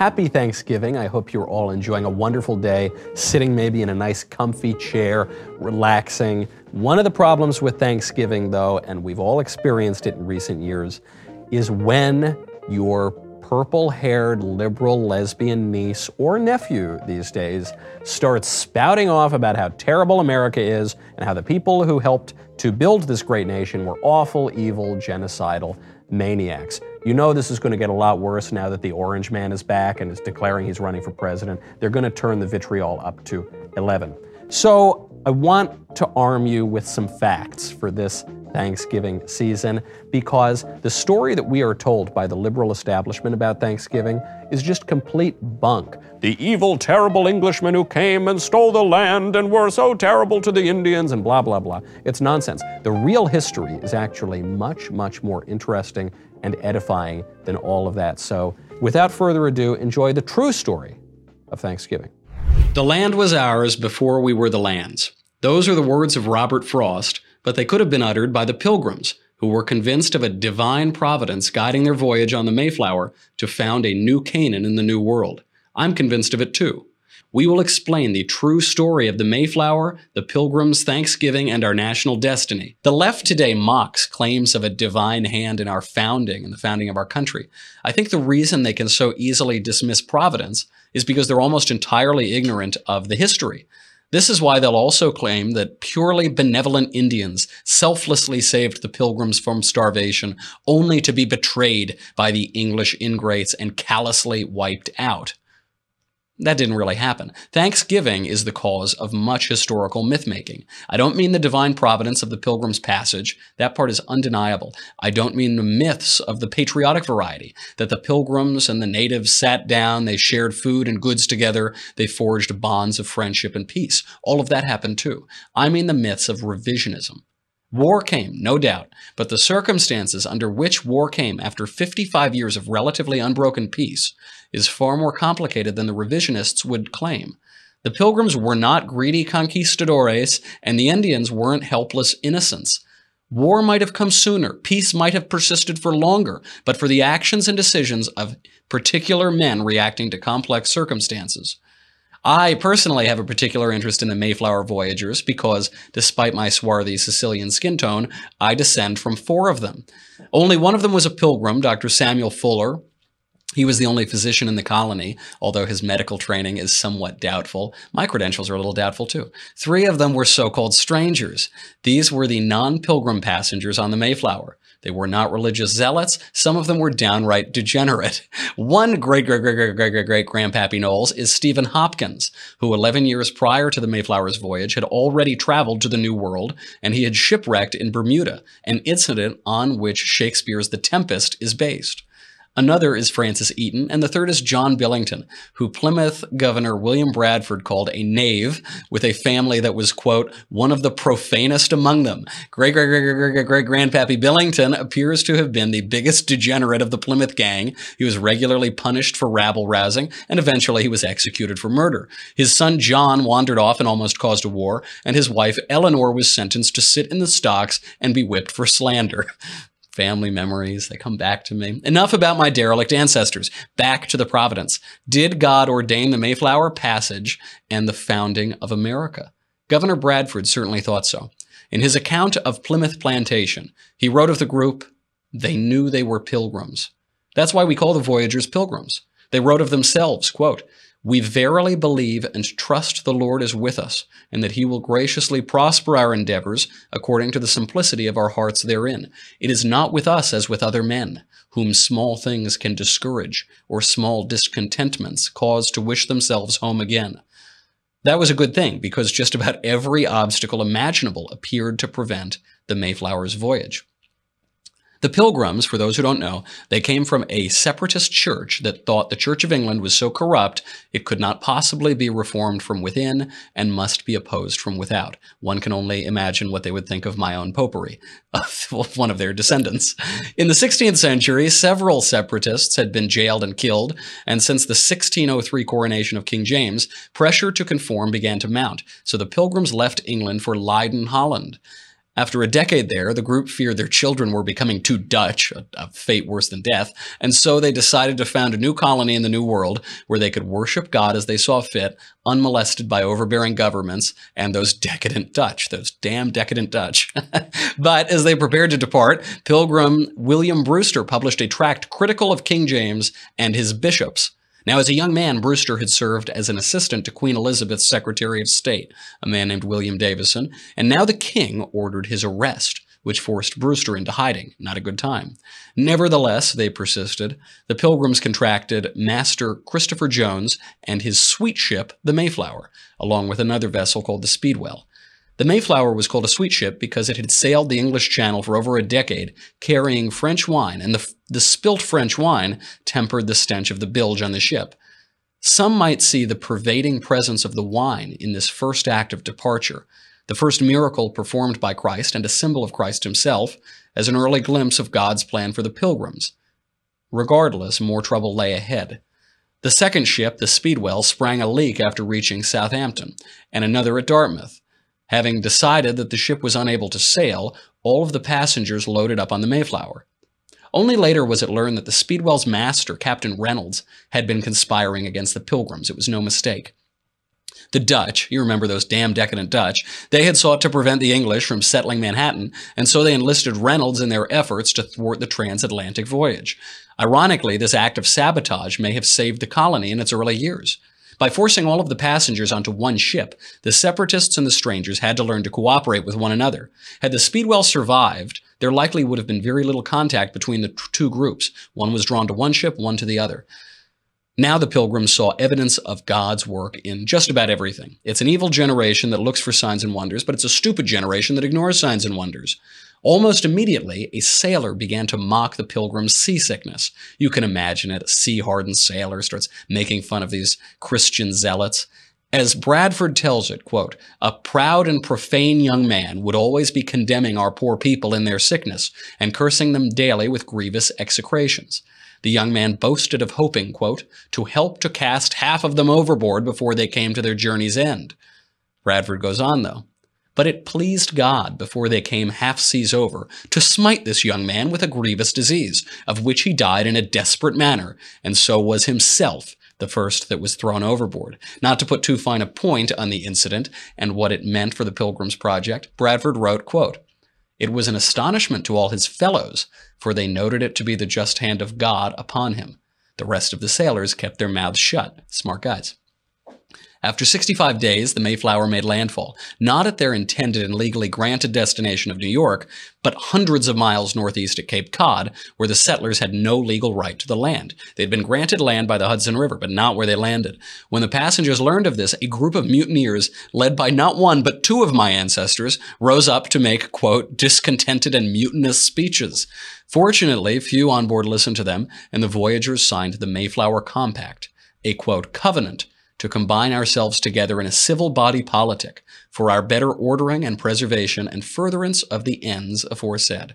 Happy Thanksgiving. I hope you're all enjoying a wonderful day, sitting maybe in a nice comfy chair, relaxing. One of the problems with Thanksgiving, though, and we've all experienced it in recent years, is when your purple haired liberal lesbian niece or nephew these days starts spouting off about how terrible America is and how the people who helped to build this great nation were awful, evil, genocidal maniacs. You know this is going to get a lot worse now that the Orange Man is back and is declaring he's running for president. They're going to turn the vitriol up to 11. So I want to arm you with some facts for this Thanksgiving season because the story that we are told by the liberal establishment about Thanksgiving is just complete bunk. The evil, terrible Englishmen who came and stole the land and were so terrible to the Indians and blah, blah, blah. It's nonsense. The real history is actually much, much more interesting and edifying than all of that. So, without further ado, enjoy the true story of Thanksgiving. The land was ours before we were the land's. Those are the words of Robert Frost but they could have been uttered by the pilgrims, who were convinced of a divine providence guiding their voyage on the Mayflower to found a new Canaan in the New World. I'm convinced of it too. We will explain the true story of the Mayflower, the Pilgrims' Thanksgiving, and our national destiny. The left today mocks claims of a divine hand in our founding and the founding of our country. I think the reason they can so easily dismiss Providence is because they're almost entirely ignorant of the history. This is why they'll also claim that purely benevolent Indians selflessly saved the pilgrims from starvation, only to be betrayed by the English ingrates and callously wiped out. That didn't really happen. Thanksgiving is the cause of much historical myth-making. I don't mean the divine providence of the Pilgrim's Passage. That part is undeniable. I don't mean the myths of the patriotic variety, that the pilgrims and the natives sat down, they shared food and goods together, they forged bonds of friendship and peace. All of that happened too. I mean the myths of revisionism. War came, no doubt, but the circumstances under which war came after 55 years of relatively unbroken peace is far more complicated than the revisionists would claim. The Pilgrims were not greedy conquistadores, and the Indians weren't helpless innocents. War might have come sooner, peace might have persisted for longer, but for the actions and decisions of particular men reacting to complex circumstances. I personally have a particular interest in the Mayflower Voyagers because, despite my swarthy Sicilian skin tone, I descend from four of them. Only one of them was a pilgrim, Dr. Samuel Fuller, he was the only physician in the colony, although his medical training is somewhat doubtful. My credentials are a little doubtful too. Three of them were so-called strangers. These were the non-pilgrim passengers on the Mayflower. They were not religious zealots. Some of them were downright degenerate. One great great great great great great great grandpappy Knowles is Stephen Hopkins, who 11 years prior to the Mayflower's voyage had already traveled to the New World, and he had shipwrecked in Bermuda, an incident on which Shakespeare's The Tempest is based. Another is Francis Eaton, and the third is John Billington, who Plymouth Governor William Bradford called a knave with a family that was, quote, one of the profanest among them. Great, great, great, great, great, great grandpappy Billington appears to have been the biggest degenerate of the Plymouth gang. He was regularly punished for rabble rousing, and eventually he was executed for murder. His son John wandered off and almost caused a war, and his wife Eleanor was sentenced to sit in the stocks and be whipped for slander family memories. They come back to me. Enough about my derelict ancestors. Back to the Providence. Did God ordain the Mayflower Passage and the founding of America? Governor Bradford certainly thought so. In his account of Plymouth Plantation, he wrote of the group, they knew they were pilgrims. That's why we call the voyagers pilgrims. They wrote of themselves, quote, we verily believe and trust the Lord is with us, and that he will graciously prosper our endeavors according to the simplicity of our hearts therein. It is not with us as with other men, whom small things can discourage, or small discontentments cause to wish themselves home again. That was a good thing, because just about every obstacle imaginable appeared to prevent the Mayflower's voyage. The Pilgrims, for those who don't know, they came from a separatist church that thought the Church of England was so corrupt it could not possibly be reformed from within and must be opposed from without. One can only imagine what they would think of my own popery, one of their descendants. In the 16th century, several separatists had been jailed and killed, and since the 1603 coronation of King James, pressure to conform began to mount, so the Pilgrims left England for Leiden, Holland. After a decade there, the group feared their children were becoming too Dutch, a, a, fate worse than death, and so they decided to found a new colony in the New World where they could worship God as they saw fit, unmolested by overbearing governments and those decadent Dutch, those damn decadent Dutch. but as they prepared to depart, Pilgrim William Brewster published a tract critical of King James and his bishops. Now, as a young man, Brewster had served as an assistant to Queen Elizabeth's Secretary of State, a man named William Davison, and now the king ordered his arrest, which forced Brewster into hiding. Not a good time. Nevertheless, they persisted. The Pilgrims contracted Master Christopher Jones and his sweet ship, the Mayflower, along with another vessel called the Speedwell. The Mayflower was called a sweet ship because it had sailed the English Channel for over a decade, carrying French wine, and the, the spilt French wine tempered the stench of the bilge on the ship. Some might see the pervading presence of the wine in this first act of departure, the first miracle performed by Christ and a symbol of Christ himself, as an early glimpse of God's plan for the pilgrims. Regardless, more trouble lay ahead. The second ship, the Speedwell, sprang a leak after reaching Southampton, and another at Dartmouth. Having decided that the ship was unable to sail, all of the passengers loaded up on the Mayflower. Only later was it learned that the Speedwell's master, Captain Reynolds, had been conspiring against the Pilgrims. It was no mistake. The Dutch, you remember those damn decadent Dutch, they had sought to prevent the English from settling Manhattan, and so they enlisted Reynolds in their efforts to thwart the transatlantic voyage. Ironically, this act of sabotage may have saved the colony in its early years. By forcing all of the passengers onto one ship, the separatists and the strangers had to learn to cooperate with one another. Had the Speedwell survived, there likely would have been very little contact between the two groups. One was drawn to one ship, one to the other. Now the pilgrims saw evidence of God's work in just about everything. It's an evil generation that looks for signs and wonders, but it's a stupid generation that ignores signs and wonders. Almost immediately, a sailor began to mock the pilgrim's seasickness. You can imagine it. A sea hardened sailor starts making fun of these Christian zealots. As Bradford tells it, quote, a proud and profane young man would always be condemning our poor people in their sickness and cursing them daily with grievous execrations. The young man boasted of hoping, quote, to help to cast half of them overboard before they came to their journey's end. Bradford goes on, though. But it pleased God, before they came half seas over, to smite this young man with a grievous disease, of which he died in a desperate manner, and so was himself the first that was thrown overboard. Not to put too fine a point on the incident and what it meant for the Pilgrims Project, Bradford wrote, quote, It was an astonishment to all his fellows, for they noted it to be the just hand of God upon him. The rest of the sailors kept their mouths shut. Smart guys. After 65 days, the Mayflower made landfall, not at their intended and legally granted destination of New York, but hundreds of miles northeast at Cape Cod, where the settlers had no legal right to the land. They'd been granted land by the Hudson River, but not where they landed. When the passengers learned of this, a group of mutineers, led by not one but two of my ancestors, rose up to make, quote, discontented and mutinous speeches. Fortunately, few on board listened to them, and the voyagers signed the Mayflower Compact, a, quote, covenant to combine ourselves together in a civil body politic for our better ordering and preservation and furtherance of the ends aforesaid.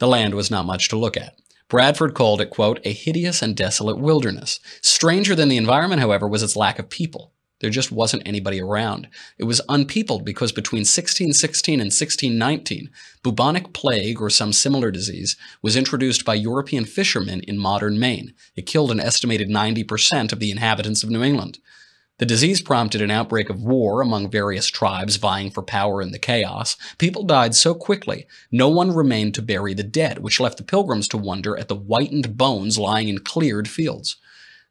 The land was not much to look at. Bradford called it, quote, a hideous and desolate wilderness. Stranger than the environment, however, was its lack of people. There just wasn't anybody around. It was unpeopled because between 1616 and 1619, bubonic plague or some similar disease was introduced by European fishermen in modern Maine. It killed an estimated 90% of the inhabitants of New England. The disease prompted an outbreak of war among various tribes vying for power in the chaos. People died so quickly, no one remained to bury the dead, which left the pilgrims to wonder at the whitened bones lying in cleared fields.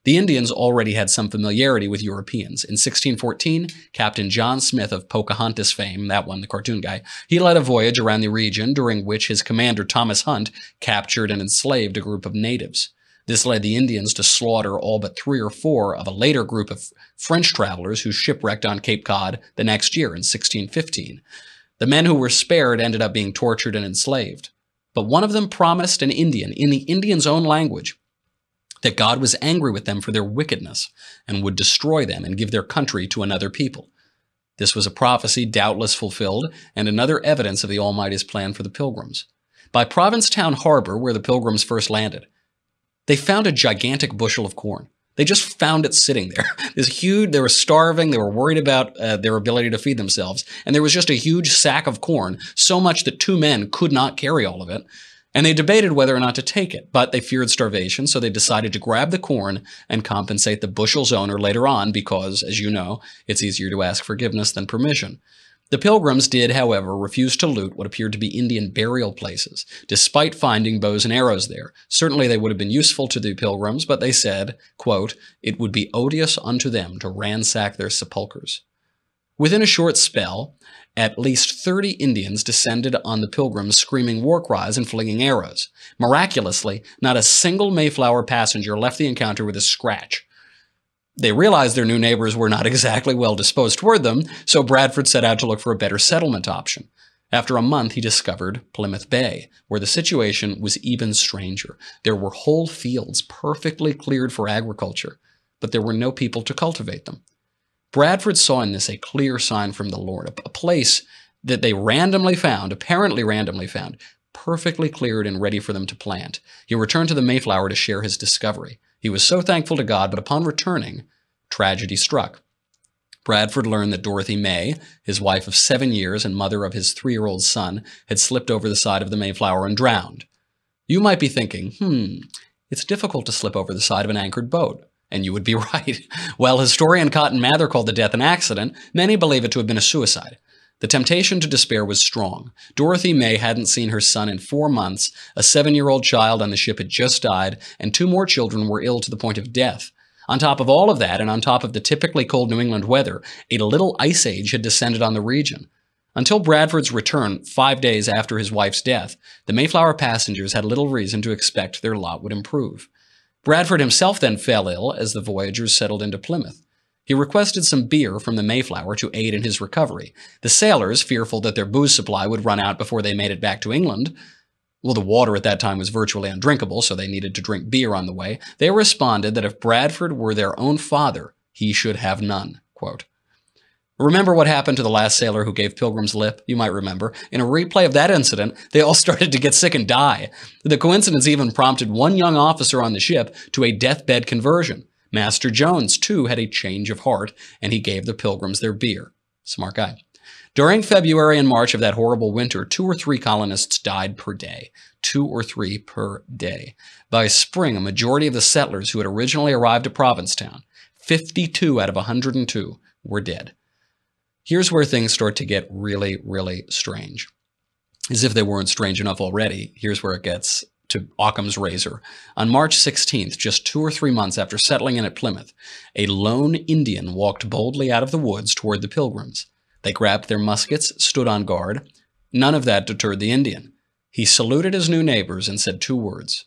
The Indians already had some familiarity with Europeans. In 1614, Captain John Smith of Pocahontas fame, that one, the cartoon guy, he led a voyage around the region during which his commander Thomas Hunt captured and enslaved a group of natives. This led the Indians to slaughter all but three or four of a later group of French travelers who shipwrecked on Cape Cod the next year in 1615. The men who were spared ended up being tortured and enslaved. But one of them promised an Indian, in the Indian's own language, that God was angry with them for their wickedness and would destroy them and give their country to another people. This was a prophecy doubtless fulfilled and another evidence of the Almighty's plan for the pilgrims. By Provincetown Harbor, where the pilgrims first landed, they found a gigantic bushel of corn. They just found it sitting there. This huge, they were starving. They were worried about uh, their ability to feed themselves. And there was just a huge sack of corn, so much that two men could not carry all of it. And they debated whether or not to take it, but they feared starvation, so they decided to grab the corn and compensate the bushel's owner later on because, as you know, it's easier to ask forgiveness than permission. The pilgrims did, however, refuse to loot what appeared to be Indian burial places, despite finding bows and arrows there. Certainly they would have been useful to the pilgrims, but they said, quote, it would be odious unto them to ransack their sepulchres. Within a short spell, at least 30 Indians descended on the pilgrims screaming war cries and flinging arrows. Miraculously, not a single Mayflower passenger left the encounter with a scratch. They realized their new neighbors were not exactly well disposed toward them, so Bradford set out to look for a better settlement option. After a month, he discovered Plymouth Bay, where the situation was even stranger. There were whole fields perfectly cleared for agriculture, but there were no people to cultivate them. Bradford saw in this a clear sign from the Lord, a place that they randomly found, apparently randomly found, perfectly cleared and ready for them to plant. He returned to the Mayflower to share his discovery. He was so thankful to God, but upon returning, tragedy struck. Bradford learned that Dorothy May, his wife of seven years and mother of his three year old son, had slipped over the side of the Mayflower and drowned. You might be thinking, hmm, it's difficult to slip over the side of an anchored boat. And you would be right. While historian Cotton Mather called the death an accident, many believe it to have been a suicide. The temptation to despair was strong. Dorothy May hadn't seen her son in four months, a seven year old child on the ship had just died, and two more children were ill to the point of death. On top of all of that, and on top of the typically cold New England weather, a little ice age had descended on the region. Until Bradford's return, five days after his wife's death, the Mayflower passengers had little reason to expect their lot would improve. Bradford himself then fell ill as the voyagers settled into Plymouth. He requested some beer from the Mayflower to aid in his recovery. The sailors, fearful that their booze supply would run out before they made it back to England, well, the water at that time was virtually undrinkable, so they needed to drink beer on the way. They responded that if Bradford were their own father, he should have none. Quote. Remember what happened to the last sailor who gave Pilgrim's lip? You might remember. In a replay of that incident, they all started to get sick and die. The coincidence even prompted one young officer on the ship to a deathbed conversion. Master Jones, too, had a change of heart, and he gave the Pilgrims their beer. Smart guy. During February and March of that horrible winter, two or three colonists died per day. Two or three per day. By spring, a majority of the settlers who had originally arrived at Provincetown, 52 out of 102, were dead. Here's where things start to get really, really strange. As if they weren't strange enough already, here's where it gets to Occam's razor. On March 16th, just two or three months after settling in at Plymouth, a lone Indian walked boldly out of the woods toward the pilgrims. They grabbed their muskets, stood on guard. None of that deterred the Indian. He saluted his new neighbors and said two words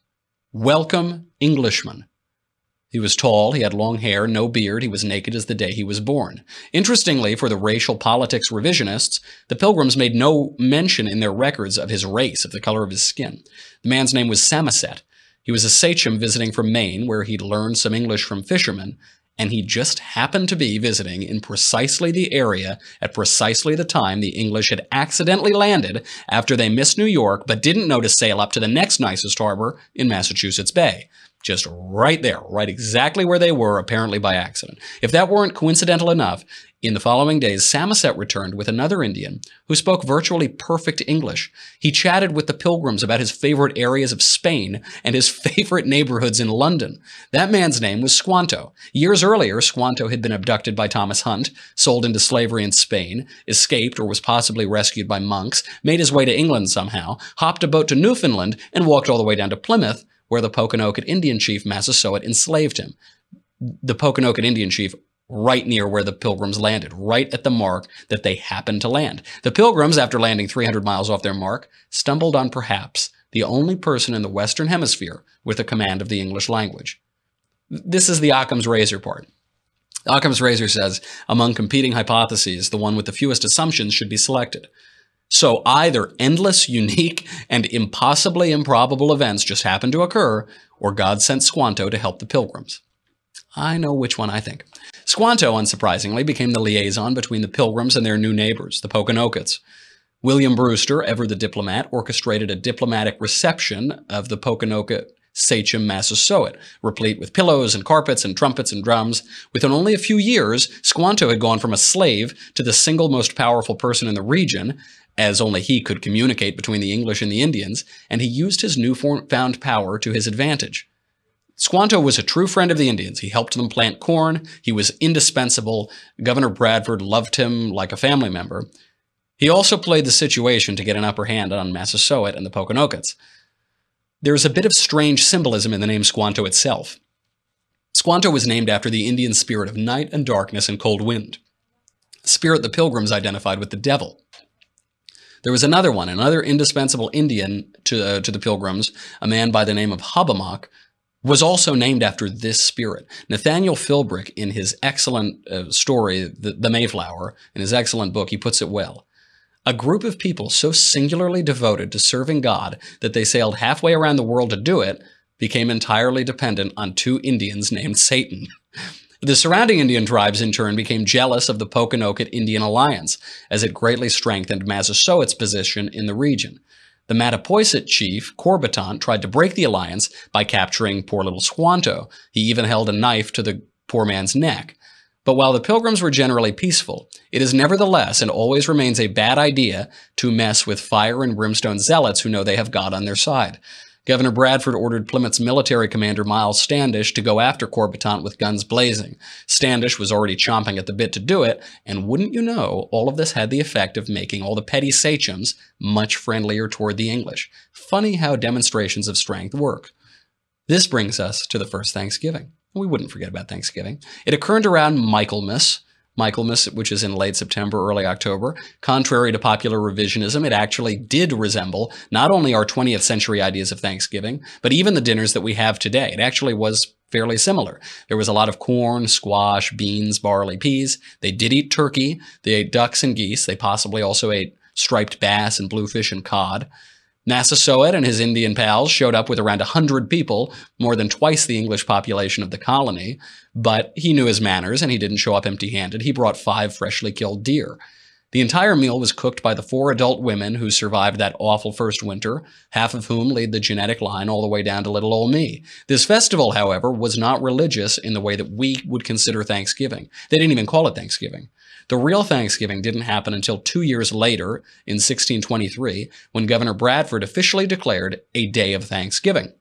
Welcome, Englishmen. He was tall, he had long hair, no beard, he was naked as the day he was born. Interestingly, for the racial politics revisionists, the Pilgrims made no mention in their records of his race, of the color of his skin. The man's name was Samoset. He was a sachem visiting from Maine, where he'd learned some English from fishermen, and he just happened to be visiting in precisely the area at precisely the time the English had accidentally landed after they missed New York but didn't know to sail up to the next nicest harbor in Massachusetts Bay just right there, right exactly where they were, apparently by accident. If that weren't coincidental enough, in the following days, Samoset returned with another Indian who spoke virtually perfect English. He chatted with the pilgrims about his favorite areas of Spain and his favorite neighborhoods in London. That man's name was Squanto. Years earlier, Squanto had been abducted by Thomas Hunt, sold into slavery in Spain, escaped or was possibly rescued by monks, made his way to England somehow, hopped a boat to Newfoundland, and walked all the way down to Plymouth where the Pokanoket Indian chief Massasoit enslaved him. The Pokanoket Indian chief right near where the pilgrims landed, right at the mark that they happened to land. The pilgrims, after landing 300 miles off their mark, stumbled on perhaps the only person in the Western Hemisphere with a command of the English language. This is the Occam's razor part. Occam's razor says, among competing hypotheses, the one with the fewest assumptions should be selected. So either endless, unique, and impossibly improbable events just happened to occur, or God sent Squanto to help the pilgrims. I know which one I think. Squanto, unsurprisingly, became the liaison between the pilgrims and their new neighbors, the Pokanokets. William Brewster, ever the diplomat, orchestrated a diplomatic reception of the Pokanoket Sachem Massasoit, replete with pillows and carpets and trumpets and drums. Within only a few years, Squanto had gone from a slave to the single most powerful person in the region, as only he could communicate between the English and the Indians, and he used his newfound power to his advantage. Squanto was a true friend of the Indians. He helped them plant corn. He was indispensable. Governor Bradford loved him like a family member. He also played the situation to get an upper hand on Massasoit and the Pokanokets. There is a bit of strange symbolism in the name Squanto itself. Squanto was named after the Indian spirit of night and darkness and cold wind, a spirit the pilgrims identified with the devil. There was another one, another indispensable Indian to, uh, to the pilgrims, a man by the name of Hobbamock, was also named after this spirit. Nathaniel Philbrick, in his excellent uh, story, the, the Mayflower, in his excellent book, he puts it well. A group of people so singularly devoted to serving God that they sailed halfway around the world to do it became entirely dependent on two Indians named Satan. The surrounding Indian tribes, in turn, became jealous of the Pokanoket Indian alliance, as it greatly strengthened Massasoit's position in the region. The Mattapoisett chief, Corbitant, tried to break the alliance by capturing poor little Squanto. He even held a knife to the poor man's neck. But while the pilgrims were generally peaceful, it is nevertheless and always remains a bad idea to mess with fire and brimstone zealots who know they have God on their side. Governor Bradford ordered Plymouth's military commander Miles Standish to go after Corbitant with guns blazing. Standish was already chomping at the bit to do it, and wouldn't you know, all of this had the effect of making all the petty sachems much friendlier toward the English. Funny how demonstrations of strength work. This brings us to the first Thanksgiving. We wouldn't forget about Thanksgiving. It occurred around Michaelmas, Michaelmas, which is in late September, early October. Contrary to popular revisionism, it actually did resemble not only our 20th century ideas of Thanksgiving, but even the dinners that we have today. It actually was fairly similar. There was a lot of corn, squash, beans, barley, peas. They did eat turkey. They ate ducks and geese. They possibly also ate striped bass and bluefish and cod. Massasoit and his Indian pals showed up with around 100 people, more than twice the English population of the colony, but he knew his manners and he didn't show up empty handed. He brought five freshly killed deer. The entire meal was cooked by the four adult women who survived that awful first winter, half of whom lead the genetic line all the way down to little old me. This festival, however, was not religious in the way that we would consider Thanksgiving. They didn't even call it Thanksgiving. The real Thanksgiving didn't happen until two years later, in 1623, when Governor Bradford officially declared a day of Thanksgiving.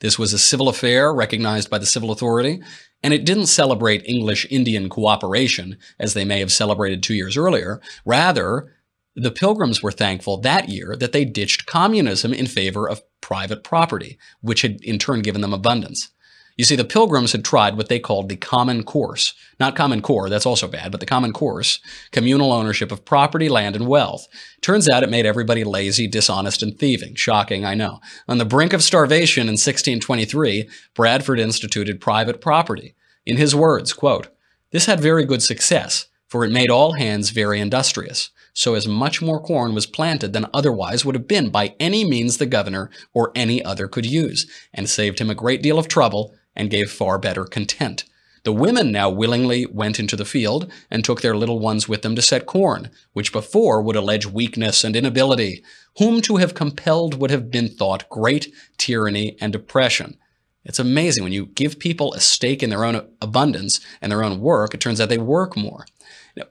This was a civil affair recognized by the civil authority, and it didn't celebrate English Indian cooperation as they may have celebrated two years earlier. Rather, the Pilgrims were thankful that year that they ditched communism in favor of private property, which had in turn given them abundance. You see, the Pilgrims had tried what they called the Common Course. Not Common Core, that's also bad, but the Common Course, communal ownership of property, land, and wealth. Turns out it made everybody lazy, dishonest, and thieving. Shocking, I know. On the brink of starvation in 1623, Bradford instituted private property. In his words, quote, This had very good success, for it made all hands very industrious so as much more corn was planted than otherwise would have been by any means the governor or any other could use, and saved him a great deal of trouble and gave far better content. The women now willingly went into the field and took their little ones with them to set corn, which before would allege weakness and inability. Whom to have compelled would have been thought great tyranny and oppression. It's amazing when you give people a stake in their own abundance and their own work, it turns out they work more.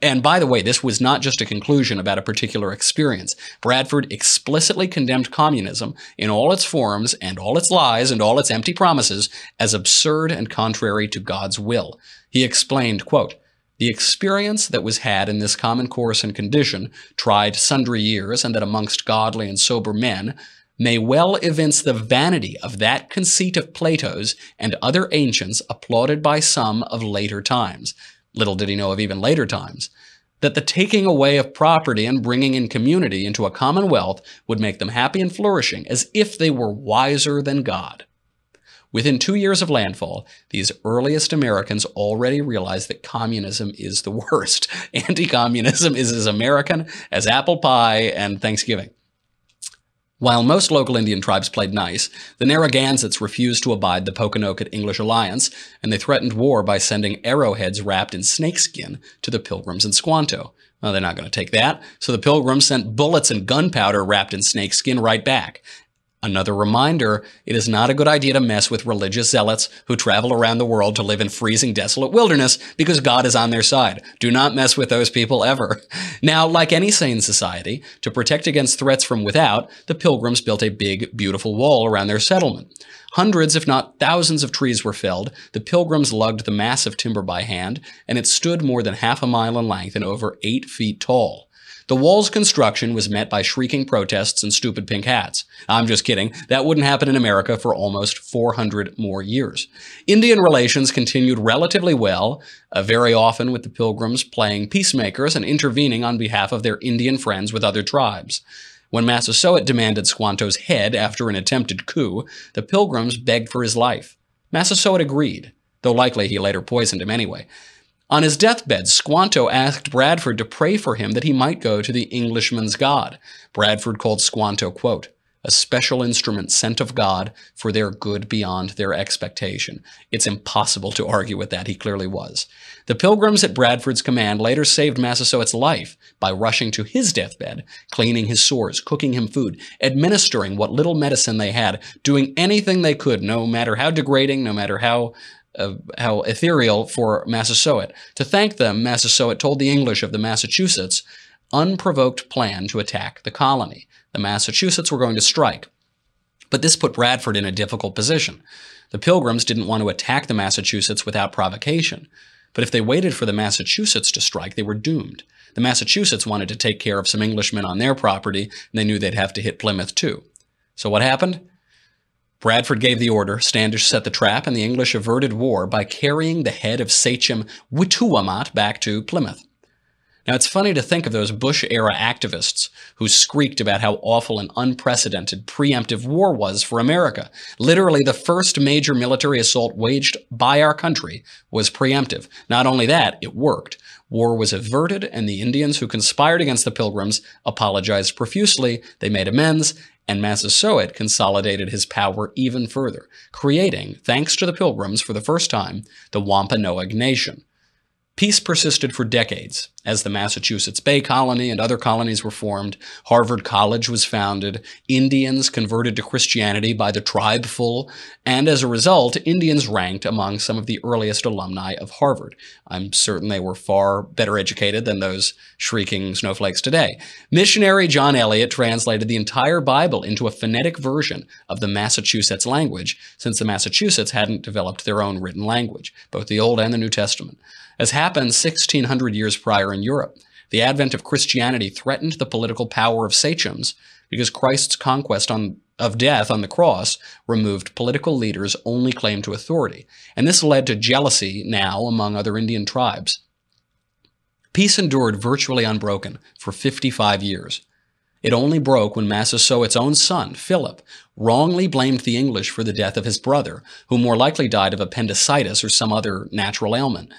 And by the way, this was not just a conclusion about a particular experience. Bradford explicitly condemned communism in all its forms and all its lies and all its empty promises as absurd and contrary to God's will. He explained, quote, the experience that was had in this common course and condition, tried sundry years, and that amongst godly and sober men, may well evince the vanity of that conceit of Plato's and other ancients applauded by some of later times little did he know of even later times, that the taking away of property and bringing in community into a commonwealth would make them happy and flourishing as if they were wiser than God. Within two years of landfall, these earliest Americans already realized that communism is the worst. Anti communism is as American as apple pie and Thanksgiving. While most local Indian tribes played nice, the Narragansetts refused to abide the Pokanoket English alliance, and they threatened war by sending arrowheads wrapped in snakeskin to the Pilgrims in Squanto. Well, they're not going to take that, so the Pilgrims sent bullets and gunpowder wrapped in snakeskin right back. Another reminder it is not a good idea to mess with religious zealots who travel around the world to live in freezing, desolate wilderness because God is on their side. Do not mess with those people ever. Now, like any sane society, to protect against threats from without, the pilgrims built a big, beautiful wall around their settlement. Hundreds, if not thousands, of trees were felled. The pilgrims lugged the massive timber by hand, and it stood more than half a mile in length and over eight feet tall. The wall's construction was met by shrieking protests and stupid pink hats. I'm just kidding. That wouldn't happen in America for almost 400 more years. Indian relations continued relatively well, uh, very often with the pilgrims playing peacemakers and intervening on behalf of their Indian friends with other tribes. When Massasoit demanded Squanto's head after an attempted coup, the pilgrims begged for his life. Massasoit agreed, though likely he later poisoned him anyway. On his deathbed, Squanto asked Bradford to pray for him that he might go to the Englishman's God. Bradford called Squanto, quote, a special instrument sent of God for their good beyond their expectation. It's impossible to argue with that. He clearly was. The pilgrims at Bradford's command later saved Massasoit's life by rushing to his deathbed, cleaning his sores, cooking him food, administering what little medicine they had, doing anything they could, no matter how degrading, no matter how uh, how ethereal for Massasoit. To thank them, Massasoit told the English of the Massachusetts unprovoked plan to attack the colony. The Massachusetts were going to strike. But this put Bradford in a difficult position. The Pilgrims didn't want to attack the Massachusetts without provocation. But if they waited for the Massachusetts to strike, they were doomed. The Massachusetts wanted to take care of some Englishmen on their property, and they knew they'd have to hit Plymouth too. So what happened? Bradford gave the order, Standish set the trap, and the English averted war by carrying the head of Sachem Wituwamat back to Plymouth. Now, it's funny to think of those Bush era activists who squeaked about how awful and unprecedented preemptive war was for America. Literally, the first major military assault waged by our country was preemptive. Not only that, it worked. War was averted, and the Indians who conspired against the Pilgrims apologized profusely. They made amends, and Massasoit consolidated his power even further, creating, thanks to the Pilgrims for the first time, the Wampanoag Nation. Peace persisted for decades as the Massachusetts Bay Colony and other colonies were formed. Harvard College was founded. Indians converted to Christianity by the tribeful. And as a result, Indians ranked among some of the earliest alumni of Harvard. I'm certain they were far better educated than those shrieking snowflakes today. Missionary John Eliot translated the entire Bible into a phonetic version of the Massachusetts language, since the Massachusetts hadn't developed their own written language, both the Old and the New Testament as happened 1600 years prior in Europe. The advent of Christianity threatened the political power of sachems because Christ's conquest on, of death on the cross removed political leaders' only claim to authority, and this led to jealousy now among other Indian tribes. Peace endured virtually unbroken for 55 years. It only broke when Massasoit's own son, Philip, wrongly blamed the English for the death of his brother, who more likely died of appendicitis or some other natural ailment.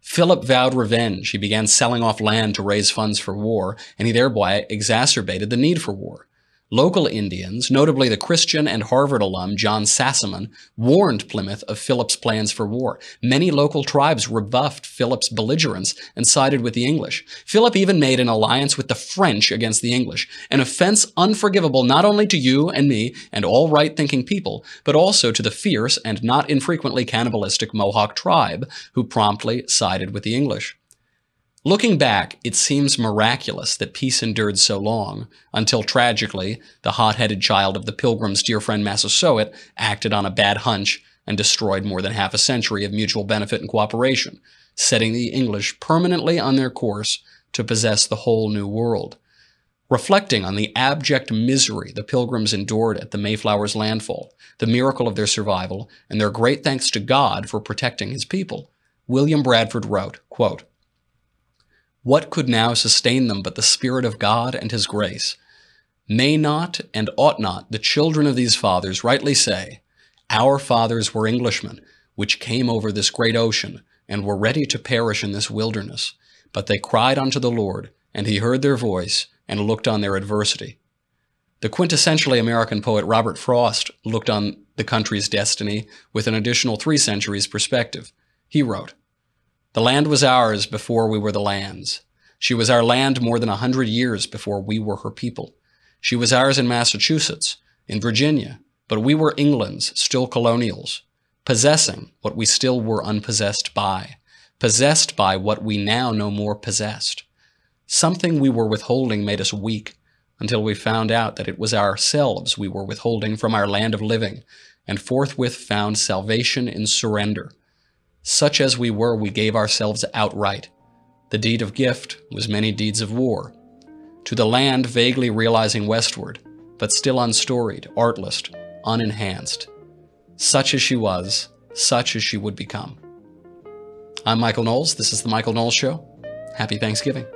Philip vowed revenge. He began selling off land to raise funds for war, and he thereby exacerbated the need for war. Local Indians, notably the Christian and Harvard alum John Sassamon, warned Plymouth of Philip's plans for war. Many local tribes rebuffed Philip's belligerence and sided with the English. Philip even made an alliance with the French against the English, an offense unforgivable not only to you and me and all right-thinking people, but also to the fierce and not infrequently cannibalistic Mohawk tribe, who promptly sided with the English. Looking back, it seems miraculous that peace endured so long, until tragically, the hot-headed child of the Pilgrim's dear friend Massasoit acted on a bad hunch and destroyed more than half a century of mutual benefit and cooperation, setting the English permanently on their course to possess the whole New World. Reflecting on the abject misery the Pilgrims endured at the Mayflower's landfall, the miracle of their survival, and their great thanks to God for protecting his people, William Bradford wrote, quote, what could now sustain them but the Spirit of God and His grace? May not and ought not the children of these fathers rightly say, Our fathers were Englishmen, which came over this great ocean, and were ready to perish in this wilderness. But they cried unto the Lord, and he heard their voice, and looked on their adversity. The quintessentially American poet Robert Frost looked on the country's destiny with an additional three centuries perspective. He wrote, the land was ours before we were the land's. She was our land more than a hundred years before we were her people. She was ours in Massachusetts, in Virginia, but we were England's still colonials, possessing what we still were unpossessed by, possessed by what we now no more possessed. Something we were withholding made us weak until we found out that it was ourselves we were withholding from our land of living, and forthwith found salvation in surrender. Such as we were, we gave ourselves outright. The deed of gift was many deeds of war. To the land vaguely realizing westward, but still unstoried, artless, unenhanced. Such as she was, such as she would become. I'm Michael Knowles. This is The Michael Knowles Show. Happy Thanksgiving.